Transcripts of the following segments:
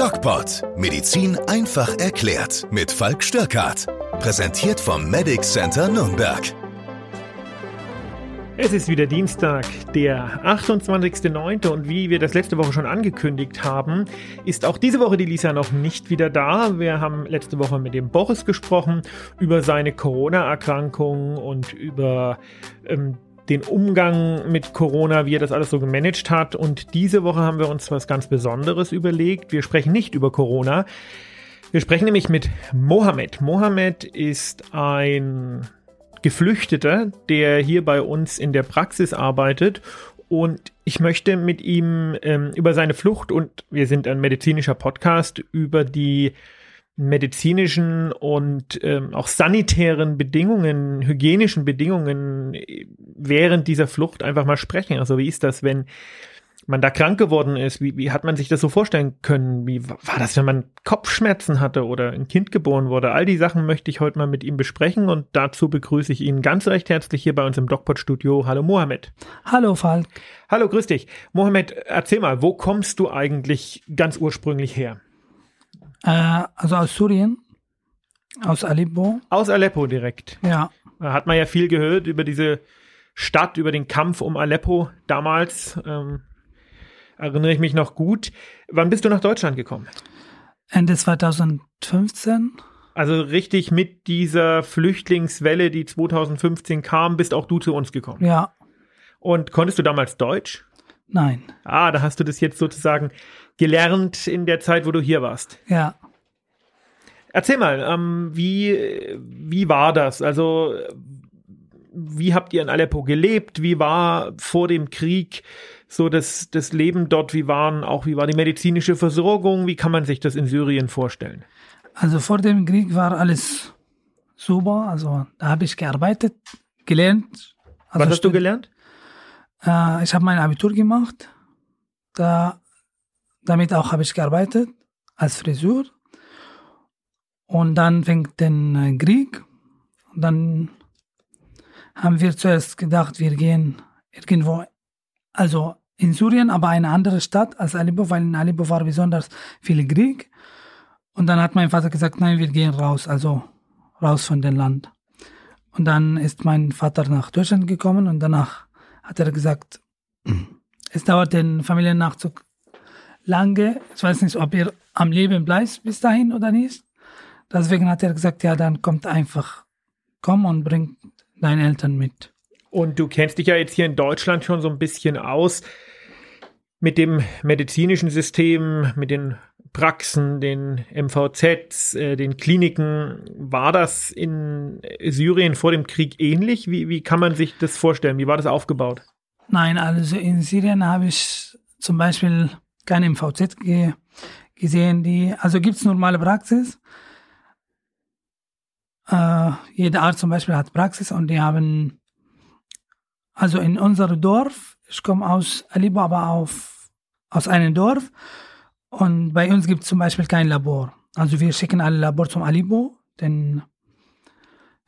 DocPod. Medizin einfach erklärt. Mit Falk Störkart. Präsentiert vom Medic Center Nürnberg. Es ist wieder Dienstag, der 28.09. und wie wir das letzte Woche schon angekündigt haben, ist auch diese Woche die Lisa noch nicht wieder da. Wir haben letzte Woche mit dem Boris gesprochen über seine Corona-Erkrankung und über ähm, den Umgang mit Corona, wie er das alles so gemanagt hat. Und diese Woche haben wir uns was ganz Besonderes überlegt. Wir sprechen nicht über Corona. Wir sprechen nämlich mit Mohammed. Mohammed ist ein Geflüchteter, der hier bei uns in der Praxis arbeitet. Und ich möchte mit ihm ähm, über seine Flucht und wir sind ein medizinischer Podcast über die medizinischen und ähm, auch sanitären Bedingungen, hygienischen Bedingungen während dieser Flucht einfach mal sprechen. Also wie ist das, wenn man da krank geworden ist? Wie, wie hat man sich das so vorstellen können? Wie war das, wenn man Kopfschmerzen hatte oder ein Kind geboren wurde? All die Sachen möchte ich heute mal mit ihm besprechen und dazu begrüße ich ihn ganz recht herzlich hier bei uns im DocPod-Studio. Hallo Mohammed. Hallo Falk. Hallo, grüß dich. Mohammed, erzähl mal, wo kommst du eigentlich ganz ursprünglich her? Äh, also aus Syrien, aus Aleppo. Aus Aleppo direkt. Ja. Da hat man ja viel gehört über diese Stadt, über den Kampf um Aleppo damals. Ähm, erinnere ich mich noch gut. Wann bist du nach Deutschland gekommen? Ende 2015. Also richtig mit dieser Flüchtlingswelle, die 2015 kam, bist auch du zu uns gekommen. Ja. Und konntest du damals Deutsch? Nein. Ah, da hast du das jetzt sozusagen gelernt in der Zeit, wo du hier warst. Ja. Erzähl mal, ähm, wie, wie war das? Also, wie habt ihr in Aleppo gelebt? Wie war vor dem Krieg so das, das Leben dort? Wie waren auch, wie war die medizinische Versorgung? Wie kann man sich das in Syrien vorstellen? Also vor dem Krieg war alles super. Also da habe ich gearbeitet, gelernt. Also Was hast du gelernt? Äh, ich habe mein Abitur gemacht. Da, damit auch habe ich gearbeitet als Friseur. Und dann fängt der Krieg. Und dann haben wir zuerst gedacht, wir gehen irgendwo, also in Syrien, aber eine andere Stadt als Aleppo, weil in Aleppo war besonders viel Krieg. Und dann hat mein Vater gesagt, nein, wir gehen raus, also raus von dem Land. Und dann ist mein Vater nach Deutschland gekommen und danach hat er gesagt, es dauert den Familiennachzug lange. Ich weiß nicht, ob ihr am Leben bleibt bis dahin oder nicht. Deswegen hat er gesagt, ja, dann kommt einfach, komm und bring deine Eltern mit. Und du kennst dich ja jetzt hier in Deutschland schon so ein bisschen aus mit dem medizinischen System, mit den Praxen, den MVZs, äh, den Kliniken. War das in Syrien vor dem Krieg ähnlich? Wie, wie kann man sich das vorstellen? Wie war das aufgebaut? Nein, also in Syrien habe ich zum Beispiel kein MVZ ge gesehen. Die, also gibt es normale Praxis. Äh, jeder Arzt zum Beispiel hat Praxis und die haben, also in unserem Dorf, ich komme aus aber auf, aus einem Dorf und bei uns gibt es zum Beispiel kein Labor. Also wir schicken alle Labor zum Aleppo, den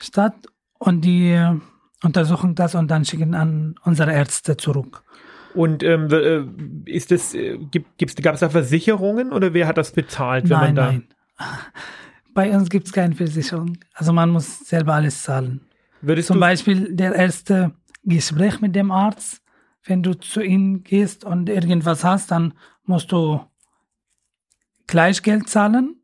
Stadt, und die untersuchen das und dann schicken an unsere Ärzte zurück. Und ähm, äh, ist es, äh, gibt, gab es da Versicherungen oder wer hat das bezahlt, wenn nein, man da? Nein. Bei uns gibt es keine Versicherung. Also man muss selber alles zahlen. Würdest Zum Beispiel der erste Gespräch mit dem Arzt, wenn du zu ihm gehst und irgendwas hast, dann musst du gleich Geld zahlen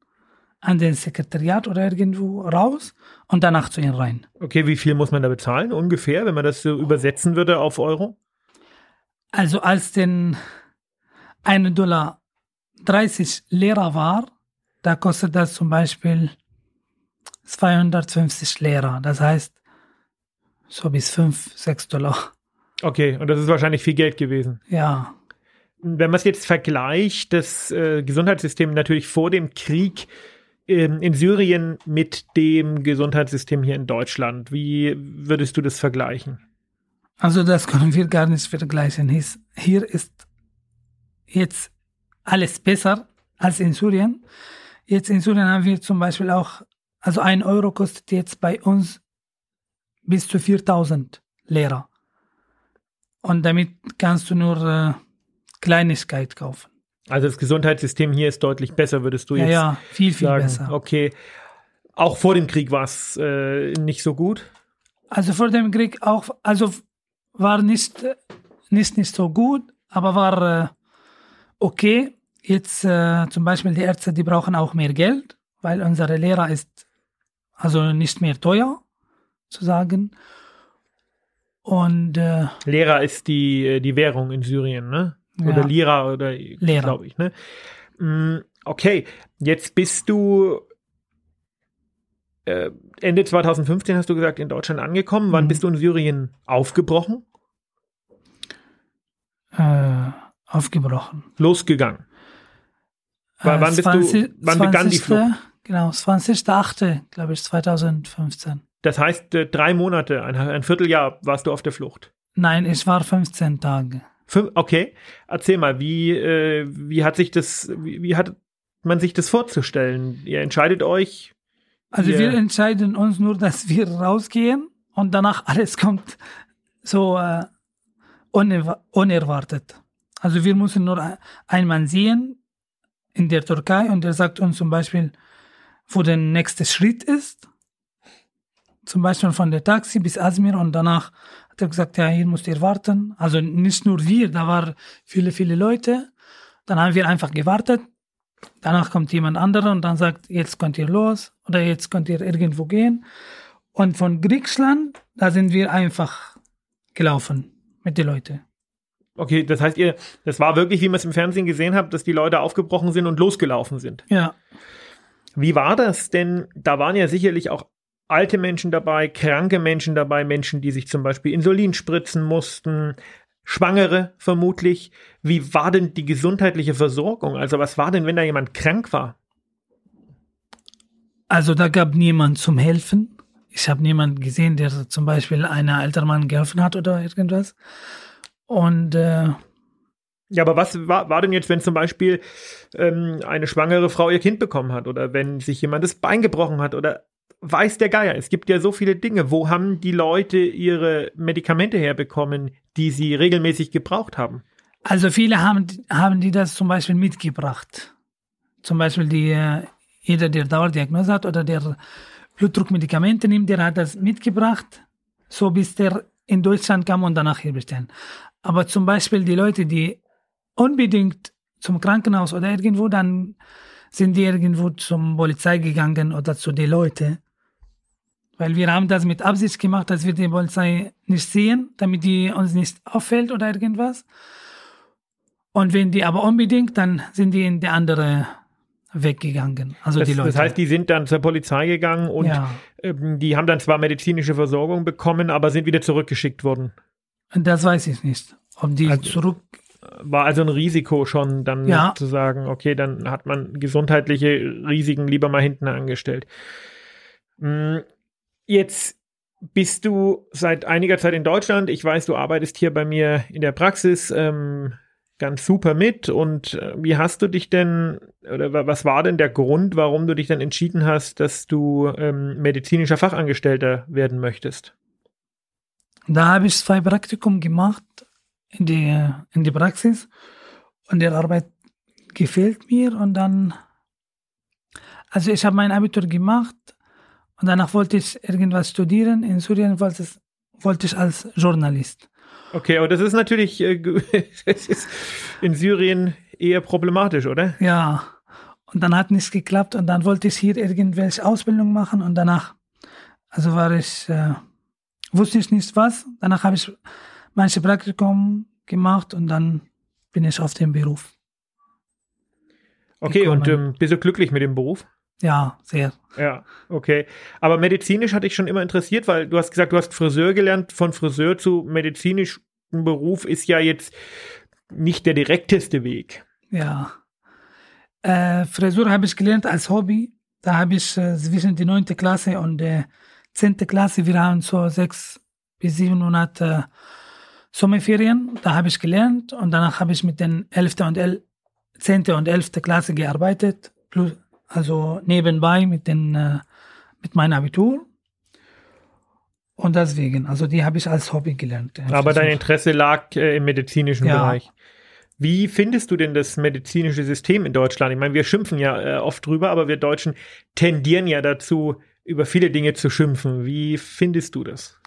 an den Sekretariat oder irgendwo raus und danach zu ihm rein. Okay, wie viel muss man da bezahlen ungefähr, wenn man das so übersetzen würde auf Euro? Also als den 1 Dollar 30 Lehrer war, da kostet das zum Beispiel 250 Lehrer. Das heißt, so bis 5, 6 Dollar. Okay, und das ist wahrscheinlich viel Geld gewesen. Ja. Wenn man es jetzt vergleicht, das äh, Gesundheitssystem natürlich vor dem Krieg ähm, in Syrien mit dem Gesundheitssystem hier in Deutschland, wie würdest du das vergleichen? Also das können wir gar nicht vergleichen. Hier ist jetzt alles besser als in Syrien. Jetzt in Syrien haben wir zum Beispiel auch, also ein Euro kostet jetzt bei uns bis zu 4000 Lehrer. Und damit kannst du nur äh, Kleinigkeit kaufen. Also das Gesundheitssystem hier ist deutlich besser, würdest du Ja, jetzt ja, viel, viel sagen. besser. Okay. Auch vor dem Krieg war es äh, nicht so gut. Also vor dem Krieg auch, also war nicht, nicht, nicht so gut, aber war äh, okay. Jetzt äh, zum Beispiel die Ärzte, die brauchen auch mehr Geld, weil unsere Lehrer ist also nicht mehr teuer, zu sagen. Und äh, Lehrer ist die, äh, die Währung in Syrien, ne? Oder Ja. Lira oder glaube ich, ne? Mm, Okay, jetzt bist du äh, Ende 2015 hast du gesagt in Deutschland angekommen. Wann Mhm. bist du in Syrien aufgebrochen? Äh, aufgebrochen. Losgegangen. Wann- Äh, wann bist du- 20 wann begann die 20. Genau, 20.8., glaube ich, 2015. Das heißt, äh, drei Monate, ein, ein Vierteljahr warst du auf der Flucht. Nein, ich war 15 Tage. Fünf, okay, erzähl mal, wie, äh, wie hat sich das, wie, wie hat man sich das vorzustellen? Ihr entscheidet euch, Also wir entscheiden uns nur, dass wir rausgehen und danach alles kommt so äh, unerwartet. Also wir müssen nur ein- einen Mann sehen in der Türkei und der sagt uns zum Beispiel, wo der nächste Schritt ist. Zum Beispiel von der Taxi bis Azmir und danach hat er gesagt, ja, hier müsst ihr warten. Also nicht nur wir, da waren viele, viele Leute. Dann haben wir einfach gewartet. Danach kommt jemand anderer und dann sagt, jetzt könnt ihr los oder jetzt könnt ihr irgendwo gehen. Und von Griechenland, da sind wir einfach gelaufen mit den Leuten. okay, das heißt, ihr, das war wirklich, wie man es im Fernsehen gesehen hat, dass die Leute aufgebrochen sind und losgelaufen sind. Ja, Wie war das denn? Da waren ja sicherlich auch alte Menschen dabei, kranke Menschen dabei, Menschen, die sich zum Beispiel Insulin spritzen mussten, Schwangere vermutlich. Wie war denn die gesundheitliche Versorgung? Also was war denn, wenn da jemand krank war? also da gab niemand zum Helfen. Ich habe niemanden gesehen, der zum Beispiel einem alten Mann geholfen hat oder irgendwas. Und äh, Ja, aber was war, war denn jetzt, wenn zum Beispiel ähm, eine schwangere Frau ihr Kind bekommen hat oder wenn sich jemand das Bein gebrochen hat oder weiß der Geier. Es gibt ja so viele Dinge. Wo haben die Leute ihre Medikamente herbekommen, die sie regelmäßig gebraucht haben? Also viele haben, haben die das zum Beispiel mitgebracht. Zum Beispiel die, äh, jeder, der Dauerdiagnose hat oder der Blutdruckmedikamente nimmt, der hat das mitgebracht, so bis der in Deutschland kam und danach hier bestellen. Aber zum Beispiel die Leute, die unbedingt zum Krankenhaus oder irgendwo, dann sind die irgendwo zum Polizei gegangen oder zu den Leuten. Weil wir haben das mit Absicht gemacht, dass wir die Polizei nicht sehen, damit die uns nicht auffällt oder irgendwas. Und wenn die aber unbedingt, dann sind die in die andere weggegangen. Also Das, die Leute. das heißt, die sind dann zur Polizei gegangen und ja. ähm, die haben dann zwar medizinische Versorgung bekommen, aber sind wieder zurückgeschickt worden. Das weiß ich nicht. Ob die Also- zurück. War also ein Risiko schon, dann Ja. zu sagen, okay, dann hat man gesundheitliche Risiken lieber mal hinten angestellt. Mm, Jetzt bist du seit einiger Zeit in Deutschland. Ich weiß, du arbeitest hier bei mir in der Praxis ähm, ganz super mit. Und äh, wie hast du dich denn, oder wa- was war denn der Grund, warum du dich dann entschieden hast, dass du ähm, medizinischer Fachangestellter werden möchtest? Da habe ich zwei Praktikum gemacht in die, in die Praxis und die Arbeit gefällt mir und dann, also ich habe mein Abitur gemacht und danach wollte ich irgendwas studieren. In Syrien wollte, es, wollte ich als Journalist. Okay, aber das ist natürlich äh, es ist in Syrien eher problematisch, oder? Ja, und dann hat nichts geklappt und dann wollte ich hier irgendwelche Ausbildung machen und danach, also war ich, äh, wusste ich nicht was. Danach habe ich manche Praktikum gemacht und dann bin ich auf dem Beruf. Okay, und Gekommen. ähm, bist du glücklich mit dem Beruf? Ja, sehr. Ja, okay. Aber medizinisch hatte ich schon immer interessiert, weil du hast gesagt, du hast Friseur gelernt. Von Friseur zu medizinischem Beruf ist ja jetzt nicht der direkteste Weg. Ja. Äh, Frisur habe ich gelernt als Hobby. Da habe ich äh, zwischen die neunte Klasse und der zehnte Klasse, wir haben so sechs bis sieben Monate Sommerferien. Da habe ich gelernt und danach habe ich mit den elfte und el zehnte und elfte Klasse gearbeitet. Plus, also nebenbei mit den äh, mit meinem Abitur. Und deswegen, also die habe ich als Hobby gelernt. Aber dein Interesse lag äh, im medizinischen Ja. Bereich. Wie findest du denn das medizinische System in Deutschland? Ich meine, wir schimpfen ja äh, oft drüber, aber wir Deutschen tendieren ja dazu, über viele Dinge zu schimpfen. Wie findest du das?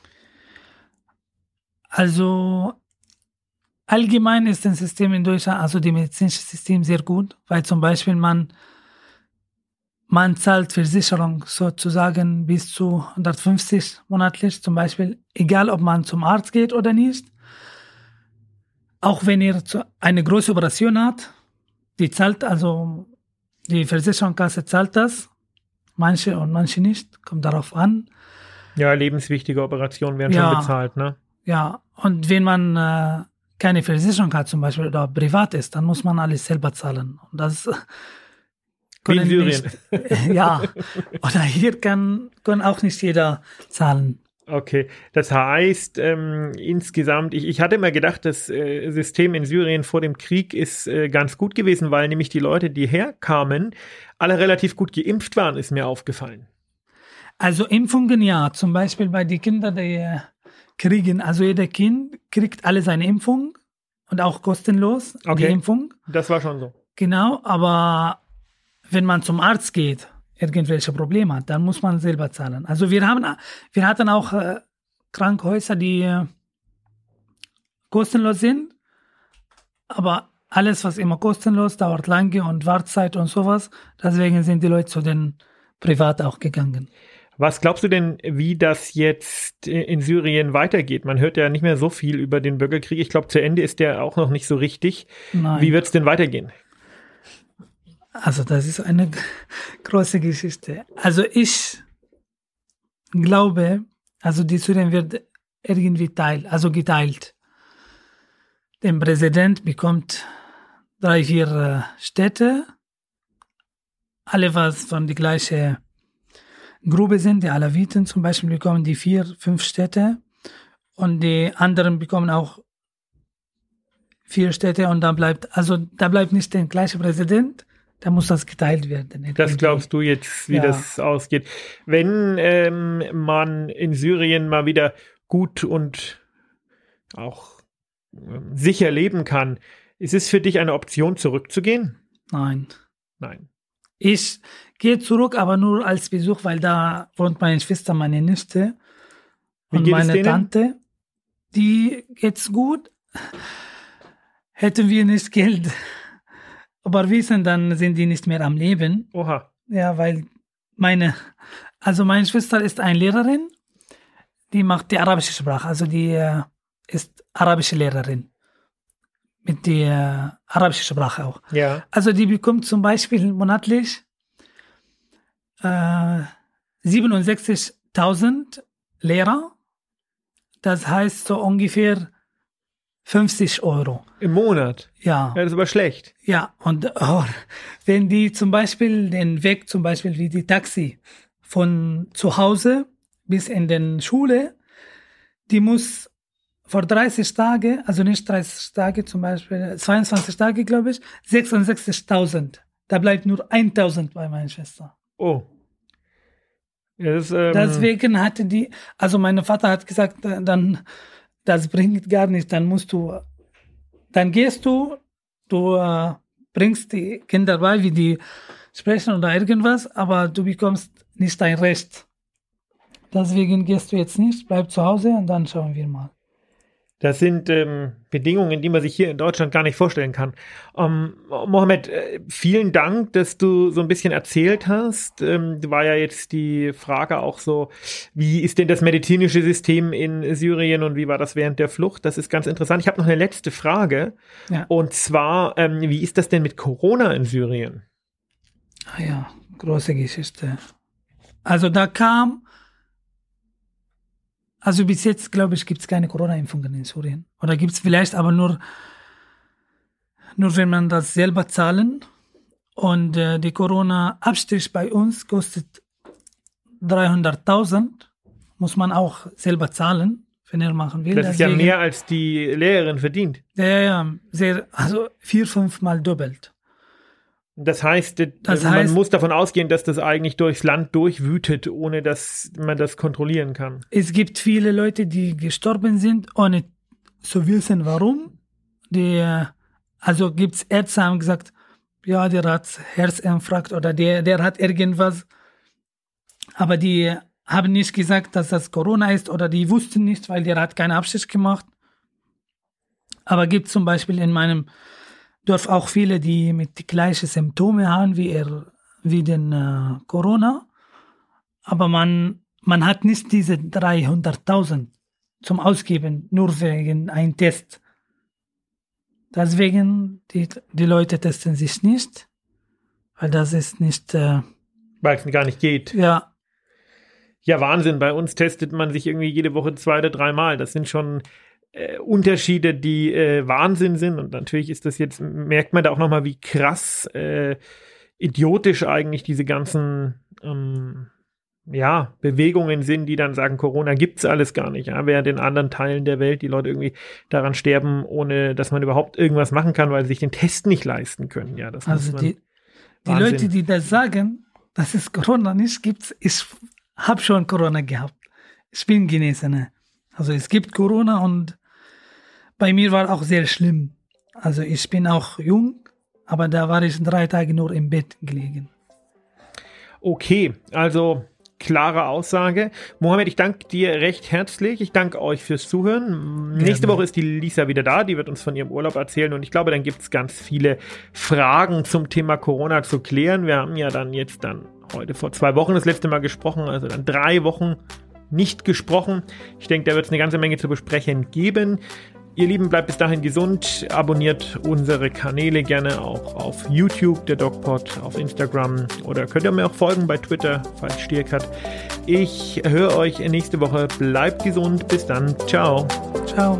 Also allgemein ist das System in Deutschland, also das medizinische System sehr gut, weil zum Beispiel man man zahlt Versicherung sozusagen bis zu 150 monatlich, zum Beispiel, egal ob man zum Arzt geht oder nicht. Auch wenn ihr eine große Operation hat, die zahlt, also die Versicherungskasse zahlt das, manche und manche nicht, kommt darauf an. Ja, lebenswichtige Operationen werden ja, schon bezahlt, ne? Ja, und wenn man äh, keine Versicherung hat zum Beispiel oder privat ist, dann muss man alles selber zahlen. Und das wie in Syrien. Nicht, ja, oder hier kann, kann auch nicht jeder zahlen. Okay, das heißt ähm, insgesamt, ich, ich hatte immer gedacht, das äh, System in Syrien vor dem Krieg ist äh, ganz gut gewesen, weil nämlich die Leute, die herkamen, alle relativ gut geimpft waren, ist mir aufgefallen. Also Impfungen ja, zum Beispiel bei den Kindern, die äh, kriegen, also jeder Kind kriegt alle seine Impfung und auch kostenlos okay. die Impfung. Das war schon so. Genau, aber wenn man zum Arzt geht, irgendwelche Probleme hat, dann muss man selber zahlen. Also wir haben, wir hatten auch äh, Krankenhäuser, die äh, kostenlos sind, aber alles, was immer kostenlos, dauert lange und Wartezeit und sowas. Deswegen sind die Leute zu den Privat auch gegangen. Was glaubst du denn, wie das jetzt in Syrien weitergeht? Man hört ja nicht mehr so viel über den Bürgerkrieg. Ich glaube, zu Ende ist der auch noch nicht so richtig. Nein. Wie wird es denn weitergehen? Also das ist eine große Geschichte. Also ich glaube, also die Syrien wird irgendwie teil, also geteilt. Der Präsident bekommt drei, vier äh, Städte, alle was von die gleiche Grube sind. Die Alawiten zum Beispiel bekommen die vier, fünf Städte und die anderen bekommen auch vier Städte und dann bleibt, also da bleibt nicht der gleiche Präsident, da muss das geteilt werden. Das glaubst du jetzt, wie ja. das ausgeht. Wenn ähm, man in Syrien mal wieder gut und auch ähm, sicher leben kann, ist es für dich eine Option, zurückzugehen? Nein. Nein. Ich gehe zurück, aber nur als Besuch, weil da wohnt meine Schwester, meine Nichte und meine Tante. Die geht's gut. Hätten wir nicht Geld überwiesen, dann sind die nicht mehr am Leben. Oha. Ja, weil meine, also meine Schwester ist eine Lehrerin, die macht die arabische Sprache, also die äh, ist arabische Lehrerin. Mit der äh, arabischen Sprache auch. Ja. Also die bekommt zum Beispiel monatlich äh, 67.000 Lehrer. Das heißt so ungefähr 50 Euro. Im Monat? Ja. Ja, das ist aber schlecht. Ja, und oh, wenn die zum Beispiel den Weg, zum Beispiel wie die Taxi von zu Hause bis in den Schule, die muss vor 30 Tage, also nicht 30 Tage, zum Beispiel 22 Tage, glaube ich, 66.000. Da bleibt nur 1.000 bei meiner Schwester. Oh. Das, ähm Deswegen hatte die, also mein Vater hat gesagt, dann das bringt gar nichts. Dann musst du, dann gehst du, du äh, bringst die Kinder bei, wie die sprechen oder irgendwas, aber du bekommst nicht dein Recht. Deswegen gehst du jetzt nicht, bleib zu Hause und dann schauen wir mal. Das sind ähm, Bedingungen, die man sich hier in Deutschland gar nicht vorstellen kann. Ähm, Mohammed, äh, vielen Dank, dass du so ein bisschen erzählt hast. Ähm, war ja jetzt die Frage auch so, wie ist denn das medizinische System in Syrien und wie war das während der Flucht? Das ist ganz interessant. Ich habe noch eine letzte Frage. Ja. Und zwar, ähm, wie ist das denn mit Corona in Syrien? Ah ja, große Geschichte. Also da kam also bis jetzt, glaube ich, gibt es keine Corona-Impfungen in Syrien. Oder gibt es vielleicht aber nur, nur wenn man das selber zahlen. Und äh, die Corona-Abstrich bei uns kostet 300.000. Muss man auch selber zahlen, wenn er machen will. Das ist Deswegen, ja mehr als die Lehrerin verdient. Ja, ja, ja. Sehr, also vier, fünf Mal doppelt. Das heißt, das man heißt, muss davon ausgehen, dass das eigentlich durchs Land durchwütet, ohne dass man das kontrollieren kann. Es gibt viele Leute, die gestorben sind, ohne zu wissen, warum. Die, Also gibt es Ärzte, haben gesagt, ja, der hat Herzinfarkt oder der, der hat irgendwas. Aber die haben nicht gesagt, dass das Corona ist oder die wussten nicht, weil der hat keine Abschicht gemacht. Aber gibt zum Beispiel in meinem Dorf auch viele, die mit die gleichen Symptome haben wie er, wie den äh, Corona. Aber man, man hat nicht diese 300.000 zum Ausgeben, nur wegen ein Test. Deswegen, die, die Leute testen sich nicht, weil das ist nicht. Äh, weil es gar nicht geht. Ja. Ja, Wahnsinn. Bei uns testet man sich irgendwie jede Woche zwei oder dreimal. Das sind schon äh, Unterschiede, die äh, Wahnsinn sind. Und natürlich ist das jetzt, merkt man da auch nochmal, wie krass äh, idiotisch eigentlich diese ganzen ähm, ja, Bewegungen sind, die dann sagen, Corona gibt's alles gar nicht. Ja? Während in anderen Teilen der Welt die Leute irgendwie daran sterben, ohne dass man überhaupt irgendwas machen kann, weil sie sich den Test nicht leisten können. Ja, das also die, die Leute, die das sagen, dass es Corona nicht gibt, ich habe schon Corona gehabt. Ich bin Genesener. Also es gibt Corona und bei mir war auch sehr schlimm. Also ich bin auch jung, aber da war ich drei Tage nur im Bett gelegen. Okay, also klare Aussage. Mohammed, ich danke dir recht herzlich. Ich danke euch fürs Zuhören. Gerne. Nächste Woche ist die Lisa wieder da. Die wird uns von ihrem Urlaub erzählen. Und ich glaube, dann gibt es ganz viele Fragen zum Thema Corona zu klären. Wir haben ja dann jetzt dann heute vor zwei Wochen das letzte Mal gesprochen. Also dann drei Wochen nicht gesprochen. Ich denke, da wird es eine ganze Menge zu besprechen geben. Ihr Lieben, bleibt bis dahin gesund, abonniert unsere Kanäle gerne auch auf YouTube, der DocPod, auf Instagram oder könnt ihr mir auch folgen bei Twitter, falls Stirk hat. Ich höre euch nächste Woche. Bleibt gesund. Bis dann. Ciao. Ciao.